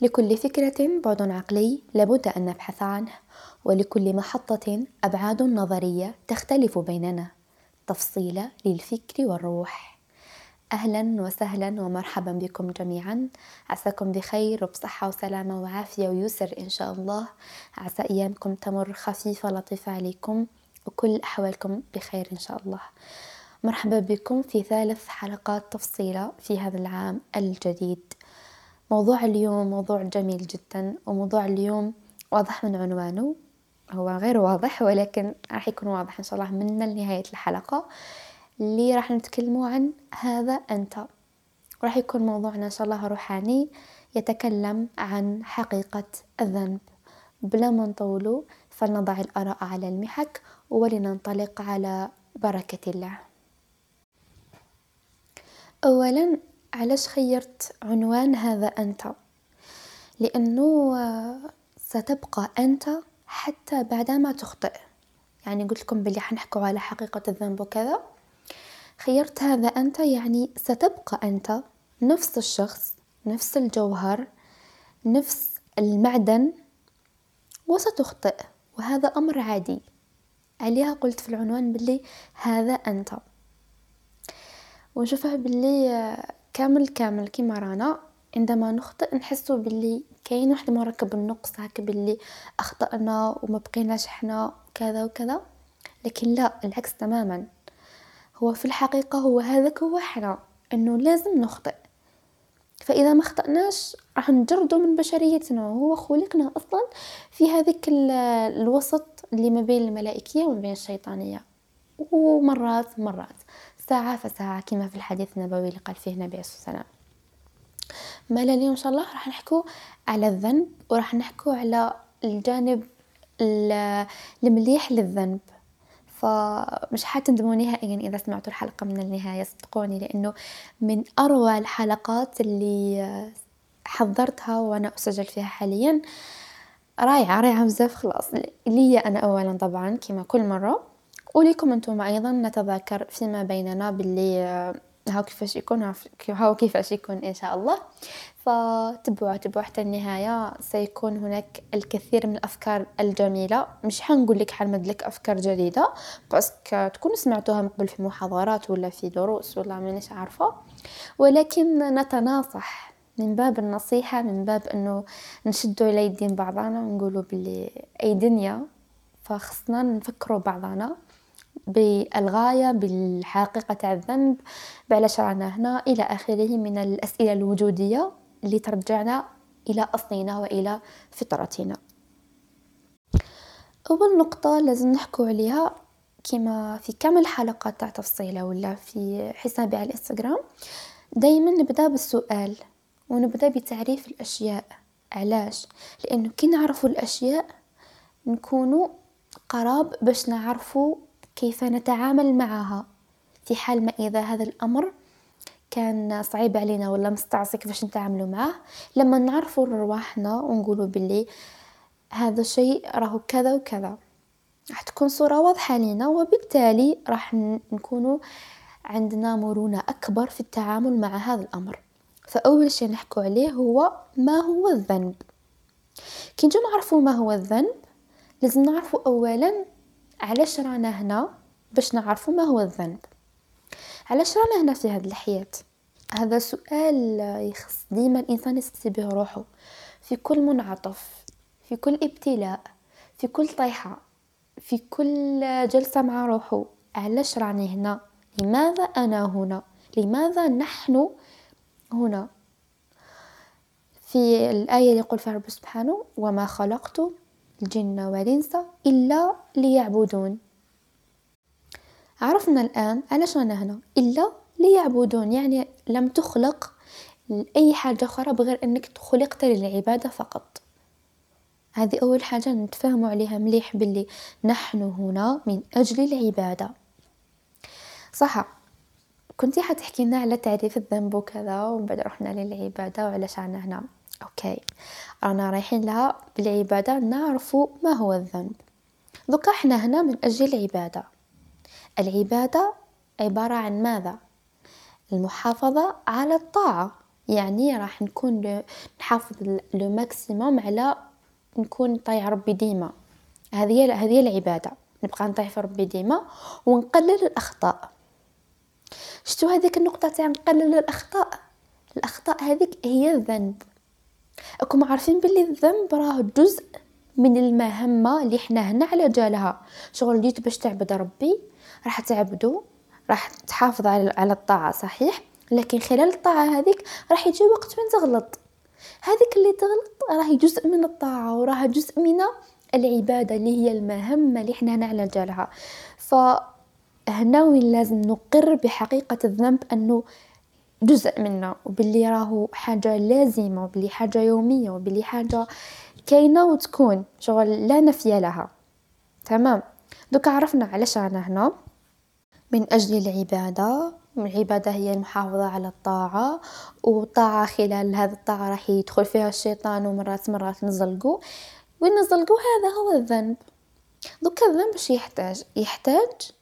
لكل فكرة بعد عقلي لابد أن نبحث عنه ولكل محطة أبعاد نظرية تختلف بيننا. تفصيلة للفكر والروح. أهلا وسهلا ومرحبا بكم جميعا. عساكم بخير وبصحة وسلامة وعافية ويسر إن شاء الله. عسى أيامكم تمر خفيفة لطيفة عليكم وكل أحوالكم بخير إن شاء الله. مرحبا بكم في ثالث حلقات تفصيلة في هذا العام الجديد. موضوع اليوم موضوع جميل جدا وموضوع اليوم واضح من عنوانه. هو غير واضح ولكن راح يكون واضح إن شاء الله من نهاية الحلقة. اللي راح نتكلموا عن هذا أنت. راح يكون موضوعنا إن شاء الله روحاني يتكلم عن حقيقة الذنب. بلا ما نطولوا فلنضع الآراء على المحك ولننطلق على بركة الله. أولا علاش خيرت عنوان هذا أنت؟ لأنه ستبقى أنت حتى بعدما تخطئ. يعني قلت لكم بلي حنحكوا على حقيقة الذنب وكذا. خيرت هذا أنت يعني ستبقى أنت نفس الشخص نفس الجوهر نفس المعدن وستخطئ. وهذا أمر عادي. عليها قلت في العنوان بلي هذا أنت. ونشوفها بلي كامل كامل كيما رانا. عندما نخطئ نحسو باللي كاين واحد مركب النقص هكا باللي أخطأنا وما بقيناش حنا كذا وكذا. لكن لا العكس تماما. هو في الحقيقة هو هذاك هو حنا إنه لازم نخطئ. فإذا ما خطأناش راح نجردو من بشريتنا. وهو خلقنا أصلا في هذيك الوسط اللي ما بين الملائكية وما بين الشيطانية. ومرات مرات. ساعة فساعة. كما في الحديث النبوي اللي قال فيه النبي عليه الصلاة والسلام. مالا اليوم إن شاء الله راح نحكو على الذنب وراح نحكو على الجانب المليح للذنب. فمش حتندموا نهائيا إذا سمعتوا الحلقة من النهاية صدقوني لأنه من أروع الحلقات اللي حضرتها وأنا أسجل فيها حاليا. رايعة رايعة بزاف خلاص. لي أنا أولا طبعا كما كل مرة. وليكم أنتم أيضا نتذاكر فيما بيننا باللي آه، هاو كيفاش يكون هاو كيفاش يكون إن شاء الله. فتبعوا تبعوا حتى النهاية. سيكون هناك الكثير من الأفكار الجميلة. مش حنقول لك حنمد لك أفكار جديدة parce que تكونوا سمعتوها من قبل في محاضرات ولا في دروس ولا مانيش عارفة. ولكن نتناصح من باب النصيحة من باب أنه نشدوا على يدين بعضنا ونقولوا بلي أي دنيا فخصنا نفكروا بعضنا. بالغاية بالحقيقة تاع الذنب. بعلاش رانا هنا؟ إلى آخره من الأسئلة الوجودية اللي ترجعنا إلى أصلنا وإلى فطرتنا. أول نقطة لازم نحكو عليها كما في كامل الحلقات تاع تفصيلة ولا في حسابي على الإنستغرام. دايما نبدأ بالسؤال ونبدأ بتعريف الأشياء. علاش؟ لأنه كي نعرفوا الأشياء نكونوا قراب باش نعرفوا كيف نتعامل معها. في حال ما إذا هذا الأمر كان صعيب علينا ولا مستعصي كيفاش نتعاملوا معه لما نعرفوا رواحنا ونقولوا باللي هذا الشيء راهو كذا وكذا. راح تكون صورة واضحة لنا وبالتالي راح نكونوا عندنا مرونة أكبر في التعامل مع هذا الأمر. فأول شيء نحكو عليه هو ما هو الذنب. كي نجو نعرفوا ما هو الذنب لازم نعرفوا أولا علاش رانا هنا باش نعرفوا ما هو الذنب؟ علاش رانا هنا في هذه الحياة؟ هذا سؤال يخص ديما الإنسان يسأل به روحه في كل منعطف في كل ابتلاء في كل طيحة في كل جلسة مع روحه علاش راني هنا؟ لماذا أنا هنا؟ لماذا نحن هنا؟ في الآية اللي يقول فيها رب سبحانه وما خلقت الجن والإنس إلا ليعبدون. عرفنا الآن علاش أنا هنا إلا ليعبدون يعني لم تخلق لأي حاجة أخرى بغير أنك خلقت للعبادة فقط. هذه أول حاجة نتفاهموا عليها مليح باللي نحن هنا من أجل العبادة. صح. كنتي حتحكي لنا على تعريف الذنب وكذا ومن بعد رحنا للعبادة وعلاش أنا هنا أوكي. رانا رايحين لها بالعبادة نعرفوا ما هو الذنب. دوكا إحنا هنا من أجل العبادة. العبادة عبارة عن ماذا؟ المحافظة على الطاعة. يعني راح نكون نحافظ لو ماكسيموم على نكون طايع ربي ديما. هذه هذه العبادة. نبقى نطيع في ربي ديما ونقلل الأخطاء. شتو هذيك النقطة تاع نقلل الأخطاء؟ الأخطاء هذيك هي الذنب. راكم عارفين باللي الذنب راه جزء من المهمة اللي حنا هنا على جالها. شغل جيت باش تعبد ربي راح تعبدو راح تحافظ على الطاعة صحيح؟ لكن خلال الطاعة هذيك راح يجي وقت وين تغلط. هذيك اللي تغلط راهي جزء من الطاعة وراها جزء من العبادة اللي هي المهمة اللي حنا هنا على جالها. فهنا وين لازم نقر بحقيقة الذنب أنه جزء منا وباللي راهو حاجة لازمة وباللي حاجة يومية وباللي حاجة كاينة وتكون شغل لا نفي لها. تمام؟ دوك عرفنا علاش رانا هنا. من أجل العبادة العبادة هي المحافظة على الطاعة والطاعة خلال هذه الطاعة راح يدخل فيها الشيطان ومرات مرات نزلقو. وين نزلقو؟ هذا هو الذنب. دوك الذنب اش يحتاج؟ يحتاج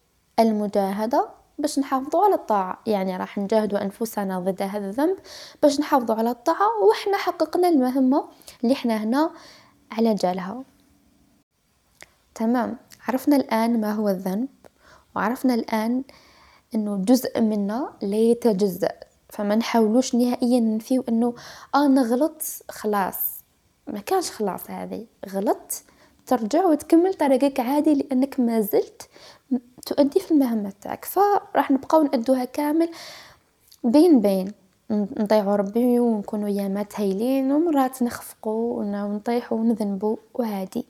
المجاهدة باش نحافظوا على الطاعة. يعني راح نجاهدوا أنفسنا ضد هذا الذنب باش نحافظوا على الطاعة وإحنا حققنا المهمة اللي إحنا هنا على جالها. تمام. عرفنا الآن ما هو الذنب وعرفنا الآن إنه جزء منا لا يتجزأ. فما نحاولوش نهائيا ننفيو إنه آه نغلط خلاص. ما كانش خلاص هذه. غلط ترجع وتكمل طريقك عادي لأنك ما زلت تؤدي في المهمة تاعك فراح نبقاو نأدوها كامل بين بين. نطيعو ربي ونكونو يامات هايلين ومرات نخفقو ونطيحو ونذنبو وعادي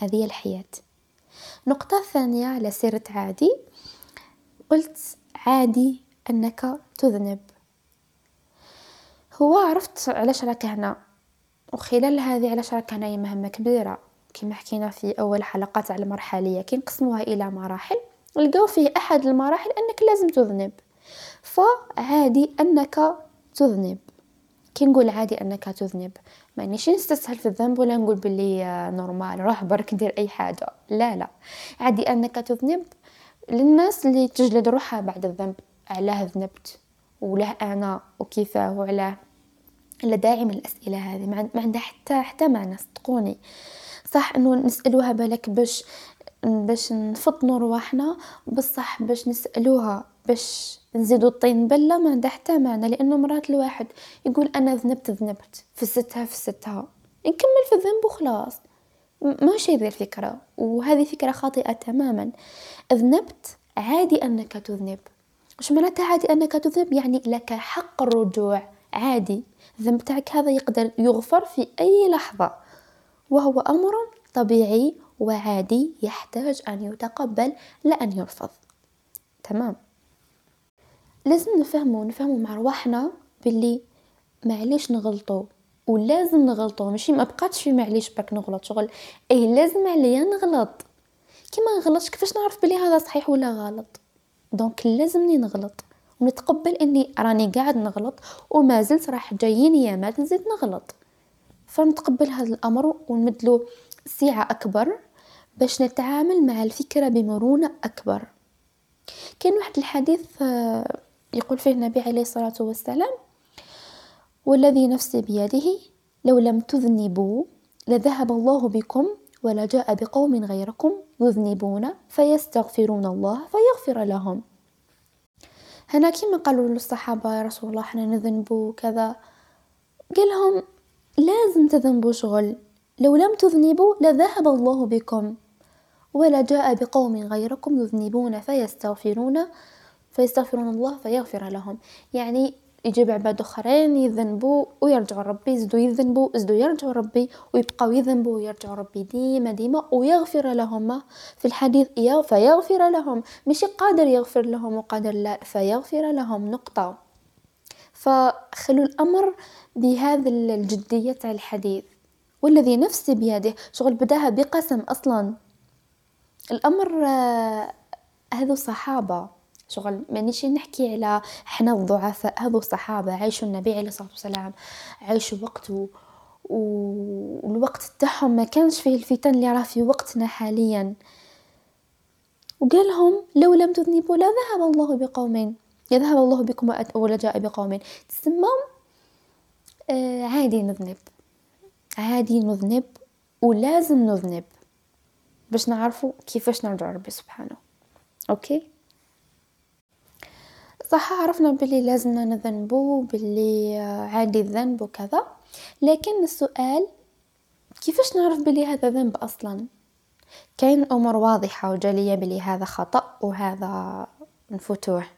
هذه الحياة. نقطة ثانية على سيرة عادي. قلت عادي أنك تذنب. هو عرفت علاش راك هنا. وخلال هذه علاش راك هنا هي مهمة كبيرة. كما حكينا في أول حلقات على المرحلية كي نقسموها إلى مراحل. لقاو فيه أحد المراحل أنك لازم تذنب. فعادي أنك تذنب. كي نقول عادي أنك تذنب مانيش نستسهل في الذنب ولا نقول باللي normal روح برك دير أي حاجة. لا لا. عادي أنك تذنب للناس اللي تجلد روحها بعد الذنب. علاه ذنبت وله أنا وكيفاه وعلاه لا داعي من الأسئلة هذه. ما عندها حتى حتى معنى صدقوني. صح إنه نسألوها بالك باش باش نفطنوا رواحنا بصح باش نسألوها باش نزيدو الطين بلة ما عندها حتى معنى لأنه مرات الواحد يقول أنا ذنبت ذنبت فستها فستها نكمل في الذنب وخلاص. ماشي هذه الفكرة؟ وهذه فكرة خاطئة تماما. ذنبت عادي أنك تذنب. وش معناتها عادي أنك تذنب؟ يعني لك حق الرجوع. عادي. الذنب تاعك هذا يقدر يغفر في أي لحظة. وهو أمر طبيعي وعادي يحتاج أن يتقبل لا أن يرفض. تمام؟ لازم نفهمو نفهمو مع رواحنا باللي معليش نغلطو ولازم نغلطو. ماشي ما بقاتش في معليش باك نغلط شغل. إيه لازم عليا نغلط. كي ما نغلطش كيفاش نعرف بلي هذا صحيح ولا غلط؟ donc لازمني نغلط ونتقبل إني راني قاعد نغلط وما زلت راح جايين ايامات نزيد نغلط. فنتقبل هذا الأمر ونمدلو سعة أكبر باش نتعامل مع الفكرة بمرونة أكبر. كاين واحد الحديث آه، يقول فيه النبي عليه الصلاة والسلام والذي نفسي بيده لو لم تذنبوا لذهب الله بكم ولجاء بقوم غيركم يذنبون فيستغفرون الله فيغفر لهم. هنا كما قالوا للصحابة يا رسول الله إحنا نذنبوا كذا. قال لهم لازم تذنبوا شغل. لو لم تذنبوا لذهب الله بكم ولجاء بقوم غيركم يذنبون فيستغفرون فيستغفرون الله فيغفر لهم. يعني يجيب عباد آخرين يذنبوا ويرجعوا ربي يزدوا يذنبوا يزدوا يرجعوا ربي ويبقاو يذنبوا ويرجعوا ربي ديما ديما ويغفر لهم. في الحديث يا فيغفر لهم مش قادر يغفر لهم وقادر لا فيغفر لهم. نقطة. فخلوا الأمر بهذا الجدية تاع الحديث. والذي نفسي بيده. شغل بداها بقسم أصلا. الأمر آه، هذو صحابة. شغل مانيش نحكي على حنا الضعفاء هذو الصحابة عايشوا النبي عليه الصلاة والسلام. عايشوا وقته والوقت تاعهم ما كانش فيه الفتن اللي راه في وقتنا حاليا. وقال لهم لو لم تذنبوا لا ذهب الله بقوم يذهب الله بكم ولا جاء بقوم تسمى آه عادي نذنب. عادي نذنب ولازم نذنب باش نعرفوا كيفاش نرجع ربي سبحانه. أوكي؟ صح عرفنا باللي لازمنا نذنبو باللي عادي الذنب وكذا. لكن السؤال كيفاش نعرف بلي هذا ذنب أصلا؟ كاين أمور واضحة وجلية بلي هذا خطأ وهذا فتوح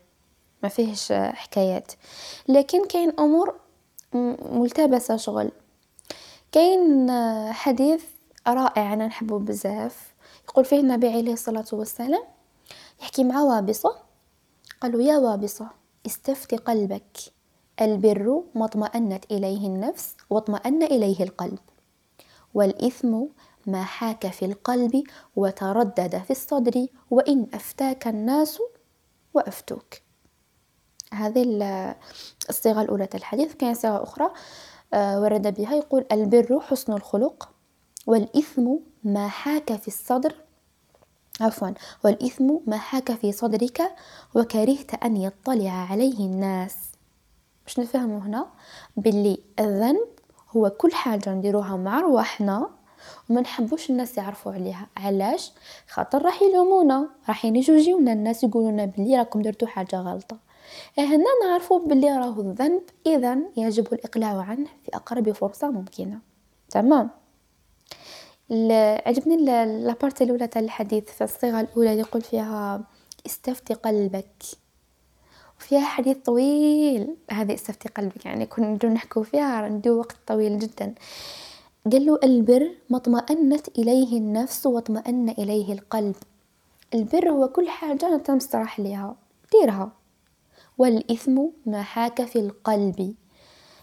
ما فيهش حكايات. لكن كاين أمور ملتبسة شغل. كاين حديث رائع أنا نحبه بزاف. يقول فيه النبي عليه الصلاة والسلام يحكي مع وابصة قالوا يا وابصة استفتي قلبك. البر ما اطمأنت إليه النفس واطمأن إليه القلب. والإثم ما حاك في القلب وتردد في الصدر وإن أفتاك الناس وأفتوك. هذه الصيغة الأولى الحديث. كان صيغة أخرى. ورد بها يقول البر حسن الخلق والإثم ما حاك في الصدر. عفوا والإثم ما حاك في صدرك وكرهت أن يطلع عليه الناس. باش نفهموا هنا؟ باللي الذنب هو كل حاجة نديروها مع رواحنا وما نحبوش الناس يعرفوا عليها. علاش؟ خاطر راح يلومونا راح يجوجيونا. الناس يقولونا بلي راكم درتو حاجة غلطة. هنا نعرفوا بلي راهو الذنب. اذا يجب الإقلاع عنه في أقرب فرصة ممكنة. تمام. عجبني لابارتي الأولى تاع الحديث في الصيغة الأولى يقول فيها استفتي قلبك. وفيها حديث طويل. هذه استفتي قلبك يعني كنا نحكو فيها ندو وقت طويل جدا. قال له البر ما اطمأنت إليه النفس واطمأن إليه القلب. البر هو كل حاجة أنت مستراح ليها. ديرها. والإثم ما حاك في القلب.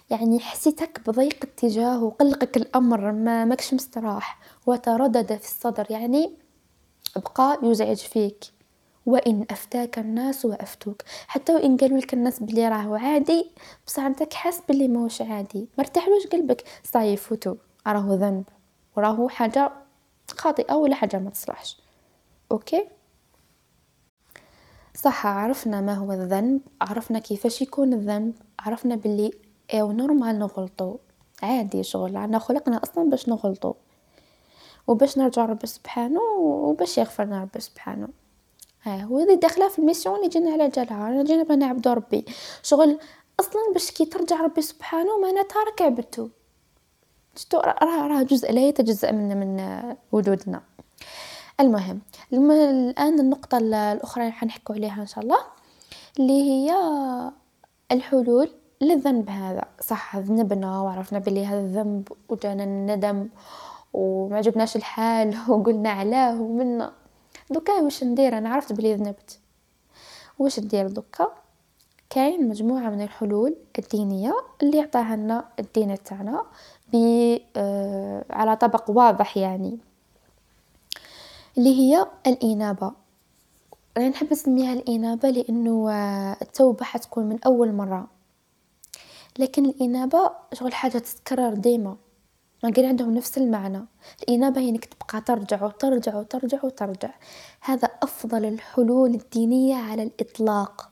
يعني حسيتك بضيق اتجاه وقلقك الأمر ما ماكش مستراح وتردد في الصدر. يعني بقى يزعج فيك. وإن أفتاك الناس وأفتوك. حتى وإن قالوا لك الناس بلي راهو عادي بصح انت حاس بلي ماهوش عادي. مرتاحلوش قلبك. صاي فوتو راهو ذنب. وراهو حاجة خاطئة ولا حاجة ما تصلحش. OK؟ صح عرفنا ما هو الذنب عرفنا كيفاش يكون الذنب عرفنا باللي ايو normal نغلطو. عادي شغل عنا خلقنا أصلا باش نغلطو. وباش نرجع ربي سبحانه وباش يغفرنا ربي سبحانه. ها هو هذه داخلة في ال mission اللي جينا على جالها. أنا جينا نعبدو ربي. شغل أصلا باش كي ترجع ربي سبحانه معناتها راك عبدتو راه راه جزء لا يتجزأ من من وجودنا. المهم الآن النقطة الأخرى اللي حنحكوا عليها إن شاء الله اللي هي الحلول للذنب هذا. صح ذنبنا وعرفنا بلي هذا الذنب وجانا الندم وما عجبناش الحال وقلنا علاه ومنا دوكا واش ندير؟ أنا عرفت بلي ذنبت. واش ندير دوكا؟ كاين مجموعة من الحلول الدينية اللي عطاها لنا الدين تاعنا آه، على طبق واضح يعني. اللي هي الإنابة. أنا نحب نسميها الإنابة لأنه آه، التوبة حتكون من أول مرة. لكن الإنابة شغل حاجة تتكرر ديما. ما قال عندهم نفس المعنى. الإنابة هي إنك تبقى ترجع وترجع وترجع وترجع. هذا أفضل الحلول الدينية على الإطلاق.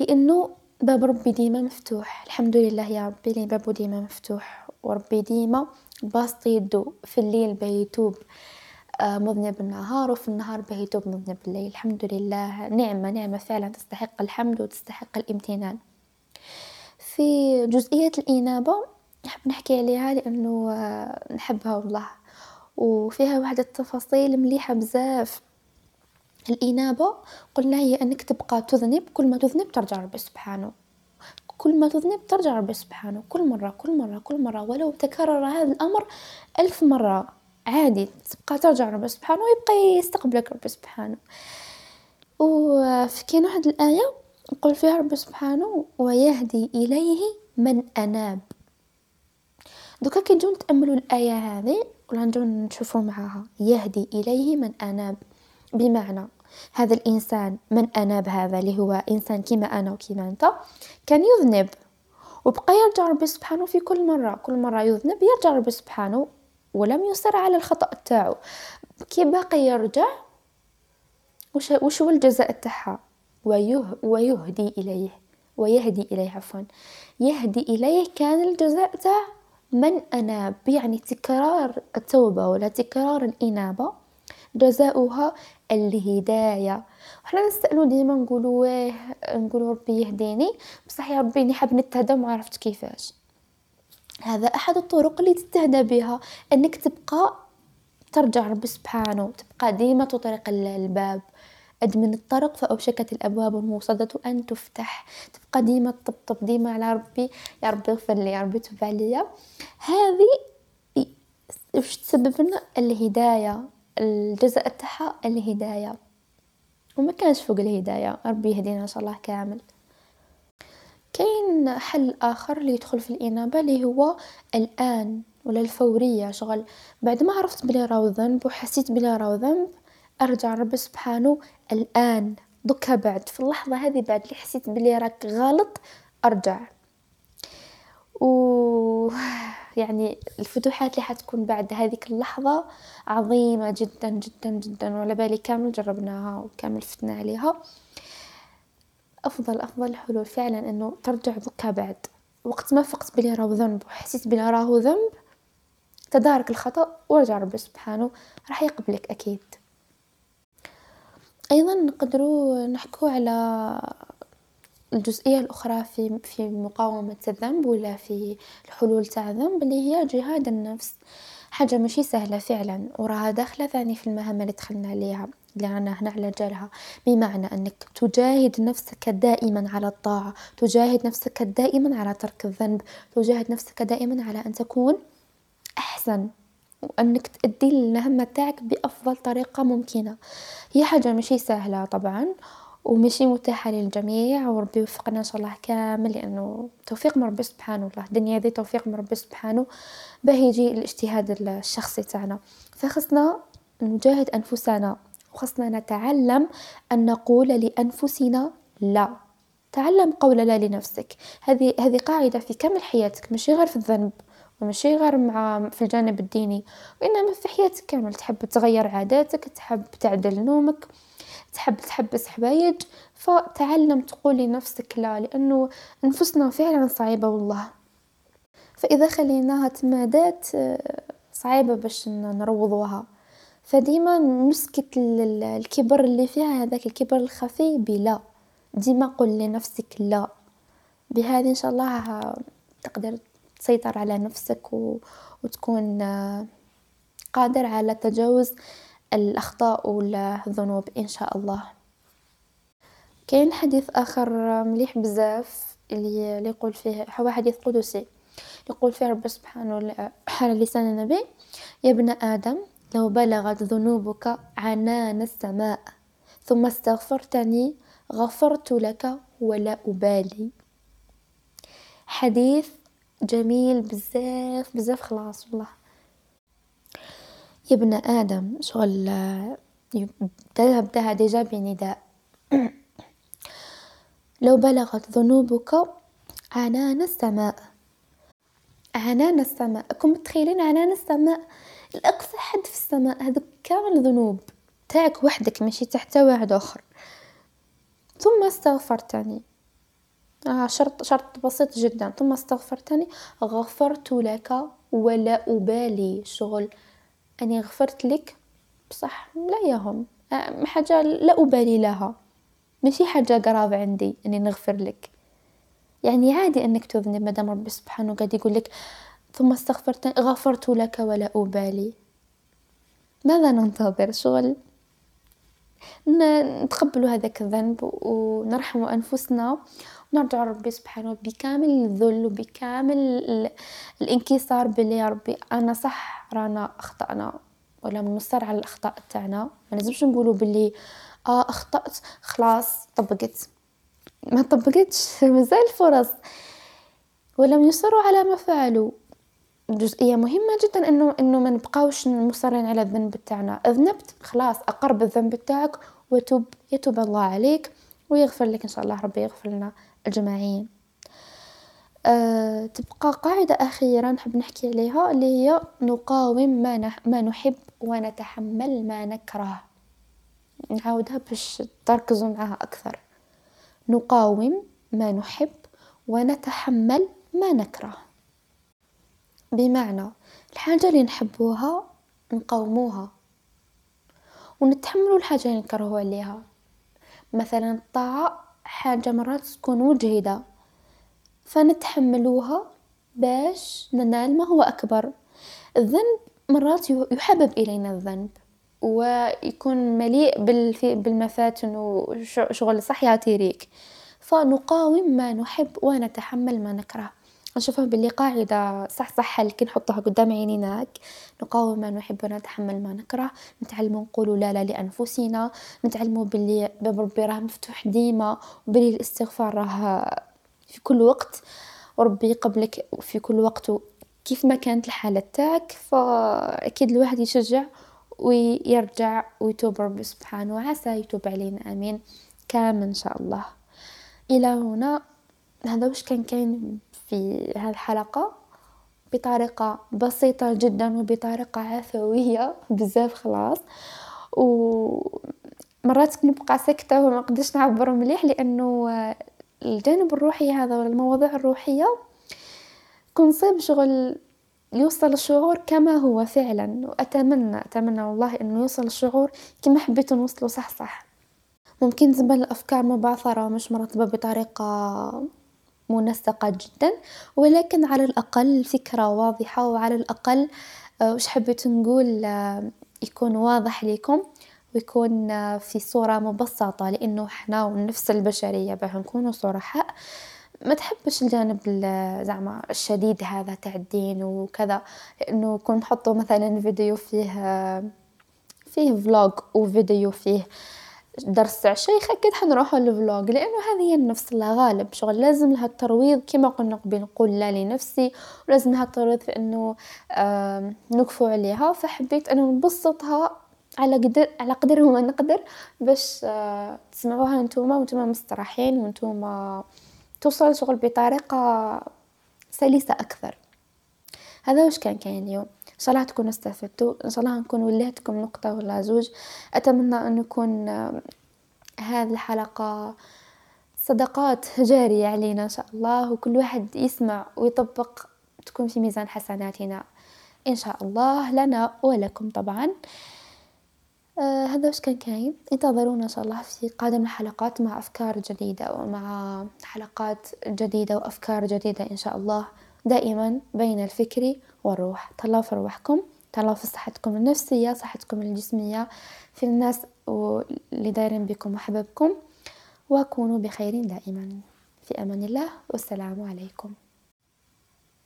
لأنه باب ربي ديما مفتوح. الحمد لله يا ربي لي بابو ديما مفتوح. وربي ديما باسط يدو في الليل بيتوب. مذنب النهار وفي النهار بيتوب مذنب الليل الحمد لله. نعمة نعمة فعلا تستحق الحمد وتستحق الامتنان. في جزئية الإنابة نحب نحكي عليها لأنه آه، نحبها والله. وفيها واحدة التفاصيل مليحة بزاف. الإنابة قلنا هي أنك تبقى تذنب كل ما تذنب ترجع ربي سبحانه. كل ما تذنب ترجع ربي سبحانه. كل مرة كل مرة كل مرة. ولو تكرر هذا الأمر ألف مرة. عادي تبقى ترجع ربي سبحانه ويبقى يستقبلك ربي سبحانه. وفي واحد الآية يقول فيها ربي سبحانه ويهدي إليه من أناب. دوكا كي نجو نتأملوا الآية هذه ولا نجو نشوفوا معاها يهدي إليه من أناب. بمعنى هذا الإنسان من أناب هذا اللي هو إنسان كيما أنا وكيما أنت كان يذنب. وبقى يرجع ربي سبحانه في كل مرة كل مرة يذنب يرجع ربي سبحانه ولم يصر على الخطأ تاعو كي باقي يرجع؟ وش, هو الجزاء تاعها ويه ويهدي إليه. ويهدي إليه عفوا. يهدي إليه كان الجزاء تاع من أناب يعني تكرار التوبة ولا تكرار الإنابة. جزاؤها الهداية. وحنا نسألو ديما نقولو واه نقولو ربي يهديني. بصح يا ربي نحب نتهدى وما عرفت كيفاش. هذا أحد الطرق اللي تتهدى بها أنك تبقى ترجع ربي سبحانه تبقى ديما تطرق الباب. أدمن الطرق فأوشكت الأبواب الموصدة أن تفتح. تبقى ديما تطبطب ديما على ربي. يا ربي اغفر لي يا ربي تب عليا هذه وش تسبب لنا؟ الهداية الجزاء تاعها الهداية. وما كانش فوق الهداية. ربي يهدينا إن شاء الله كامل. كاين حل آخر اللي يدخل في الإنابة اللي هو الآن ولا الفورية. شغل بعد ما عرفت بلي راهو ذنب وحسيت بلي راهو ذنب أرجع ربي سبحانه الآن. دوكا بعد في اللحظة هذه بعد اللي حسيت بلي راك غلط أرجع. و يعني الفتوحات اللي حتكون بعد هذيك اللحظة عظيمة جدا جدا جدا وعلى بالي كامل جربناها وكامل فتنا عليها. أفضل أفضل الحلول فعلا إنه ترجع دوكا بعد. وقت ما فقت بلي راهو ذنب وحسيت بلي راهو ذنب تدارك الخطأ ورجع ربي سبحانه راح يقبلك أكيد. أيضا نقدروا نحكوا على الجزئية الأخرى في في مقاومة الذنب ولا في الحلول تاع الذنب اللي هي جهاد النفس. حاجة ماشي سهلة فعلا وراها داخلة ثاني في المهمة اللي دخلنا عليها اللي رانا هنا على جالها. بمعنى أنك تجاهد نفسك دائما على الطاعة تجاهد نفسك دائما على ترك الذنب تجاهد نفسك دائما على أن تكون أحسن وأنك تأدي المهمة تاعك بأفضل طريقة ممكنة. هي حاجة ماشي سهلة طبعا. وماشي متاحة للجميع وربي يوفقنا إن شاء الله كامل لأنه توفيق من ربي سبحانه الله الدنيا ذي توفيق من ربي سبحانه. باه يجي الاجتهاد الشخصي تاعنا. فخصنا نجاهد أنفسنا وخصنا نتعلم أن نقول لأنفسنا لا. تعلم قول لا لنفسك. هذه هذه قاعدة في كامل حياتك ماشي غير في الذنب وماشي غير مع في الجانب الديني. وإنما في حياتك كامل تحب تغير عاداتك تحب تعدل نومك تحب تحبس حوايج فتعلم تقول لنفسك لا لأنه نفسنا فعلا صعيبة والله. فإذا خليناها تمادات صعيبة باش نروضوها. فديما نسكت الكبر اللي فيها هذاك الكبر الخفي بلا. ديما قل لنفسك لا. بهذه إن شاء الله تقدر تسيطر على نفسك. وتكون قادر على تجاوز الأخطاء والذنوب إن شاء الله. كاين حديث آخر مليح بزاف اللي يقول فيه هو حديث قدسي. يقول فيه رب سبحانه على لسان النبي يا ابن آدم لو بلغت ذنوبك عنان السماء ثم استغفرتني غفرت لك ولا أبالي. حديث جميل بزاف بزاف خلاص والله. يا ابن آدم شغل بدأها بدأها ديجا بنداء. لو بلغت ذنوبك عنان السماء. عنان السماء. كم متخيلين عنان السماء. الأقصى حد في السماء هذوك كامل ذنوب تاعك وحدك ماشي تحت واحد آخر. ثم استغفرتني. آه شرط شرط بسيط جدا. ثم استغفرتني غفرت لك ولا أبالي. شغل أني غفرت لك؟ بصح لا يهم. حاجة لا أبالي لها. ماشي حاجة قراض عندي أني نغفر لك؟ يعني عادي أنك تذنب مادام ربي سبحانه قاعد يقول لك ثم استغفرتني غفرت لك ولا أبالي. ماذا ننتظر؟ شغل. نتقبل هذاك الذنب ونرحم أنفسنا. ونرجع ربي سبحانه بكامل الذل وبكامل الانكسار بلي يا ربي أنا صح رانا أخطأنا ولا نصر على الأخطاء تاعنا. ما لازمش نقولوا بلي آه أخطأت خلاص طبقت. ما طبقتش مازال فرص ولم يصروا على ما فعلوا. جزئية مهمة جدا انه إنه ما نبقاوش مصرين على الذنب تاعنا. أذنبت خلاص اقر بالذنب تاعك وتوب يتوب الله عليك ويغفر لك إن شاء الله ربي يغفر لنا. اجمعين أه تبقى قاعدة أخيرة نحب نحكي عليها اللي هي نقاوم ما, نح ما نحب ونتحمل ما نكره. نعاودها باش تركزوا معها أكثر. نقاوم ما نحب ونتحمل ما نكره، بمعنى الحاجة اللي نحبوها نقاوموها، ونتحملو الحاجة اللي نكرهو عليها، مثلا الطاعة حاجة مرات تكون مجهدة فنتحملوها باش ننال ما هو أكبر، الذنب مرات يحبب إلينا الذنب ويكون مليء بالمفاتن وشغل صح يعطي ريق، فنقاوم ما نحب ونتحمل ما نكره، نشوفها بلي قاعدة صح صح كي نحطوها قدام عينينا نقاوم ما نحب ونتحمل ما نكره، نتعلمو نقولو لا لا لأنفسنا، نتعلمو بلي باب ربي راه مفتوح ديما وبلي الإستغفار راه في كل وقت. وربي يقبلك في كل وقت كيف ما كانت الحالة تاعك فأكيد الواحد يشجع ويرجع ويتوب ربي سبحانه وعسى يتوب علينا آمين. كامل إن شاء الله. إلى هنا. هذا واش كان كاين في هذه الحلقة بطريقة بسيطة جدا وبطريقة عفوية بزاف خلاص. ومرات نبقى ساكتة وما نقدرش نعبر مليح لأنه الجانب الروحي هذا والمواضيع الروحية كنصيب شغل يوصل الشعور كما هو فعلا. وأتمنى أتمنى والله إنه يوصل الشعور كما حبيتو نوصلو صح صح ممكن تبان الأفكار مبعثرة ومش مرتبة بطريقة منسقة جدا ولكن على الأقل فكرة واضحة وعلى الأقل وش حبيت نقول يكون واضح ليكم ويكون في صورة مبسطة لأنه إحنا والنفس البشرية باه نكونوا صرحاء ما تحبش الجانب زعما الشديد هذا تاع الدين وكذا لأنه كون نحطو مثلا فيديو فيه فيه vlog وفيديو فيه درس تاع شيخ أكيد حنروحو لل vlog لأنه هذه هي النفس الله غالب شغل. لازم لها الترويض كما قلنا قبل نقول لا لنفسي ولازم لها الترويض في أنه نكفو عليها. فحبيت أنه نبسطها على قدر على قدر ما نقدر باش تسمعوها نتوما وانتوما مستريحين وانتوما توصل شغل بطريقة سلسة أكثر. هذا واش كان كاين اليوم؟ ان شاء الله تكونوا استفدتوا إن شاء الله نكون وليتكم نقطة ولا زوج. أتمنى أن يكون هذه الحلقة صدقات جارية علينا إن شاء الله وكل واحد يسمع ويطبق تكون في ميزان حسناتنا إن شاء الله لنا ولكم طبعا. آه هذا وش كان كاين؟ انتظرونا إن شاء الله في قادم الحلقات مع أفكار جديدة ومع حلقات جديدة وأفكار جديدة إن شاء الله دائما بين الفكر والروح تهلاو في روحكم تهلاو في صحتكم النفسية صحتكم الجسمية في الناس اللي دايرين بكم وحببكم وكونوا بخير دائما. في أمان الله والسلام عليكم.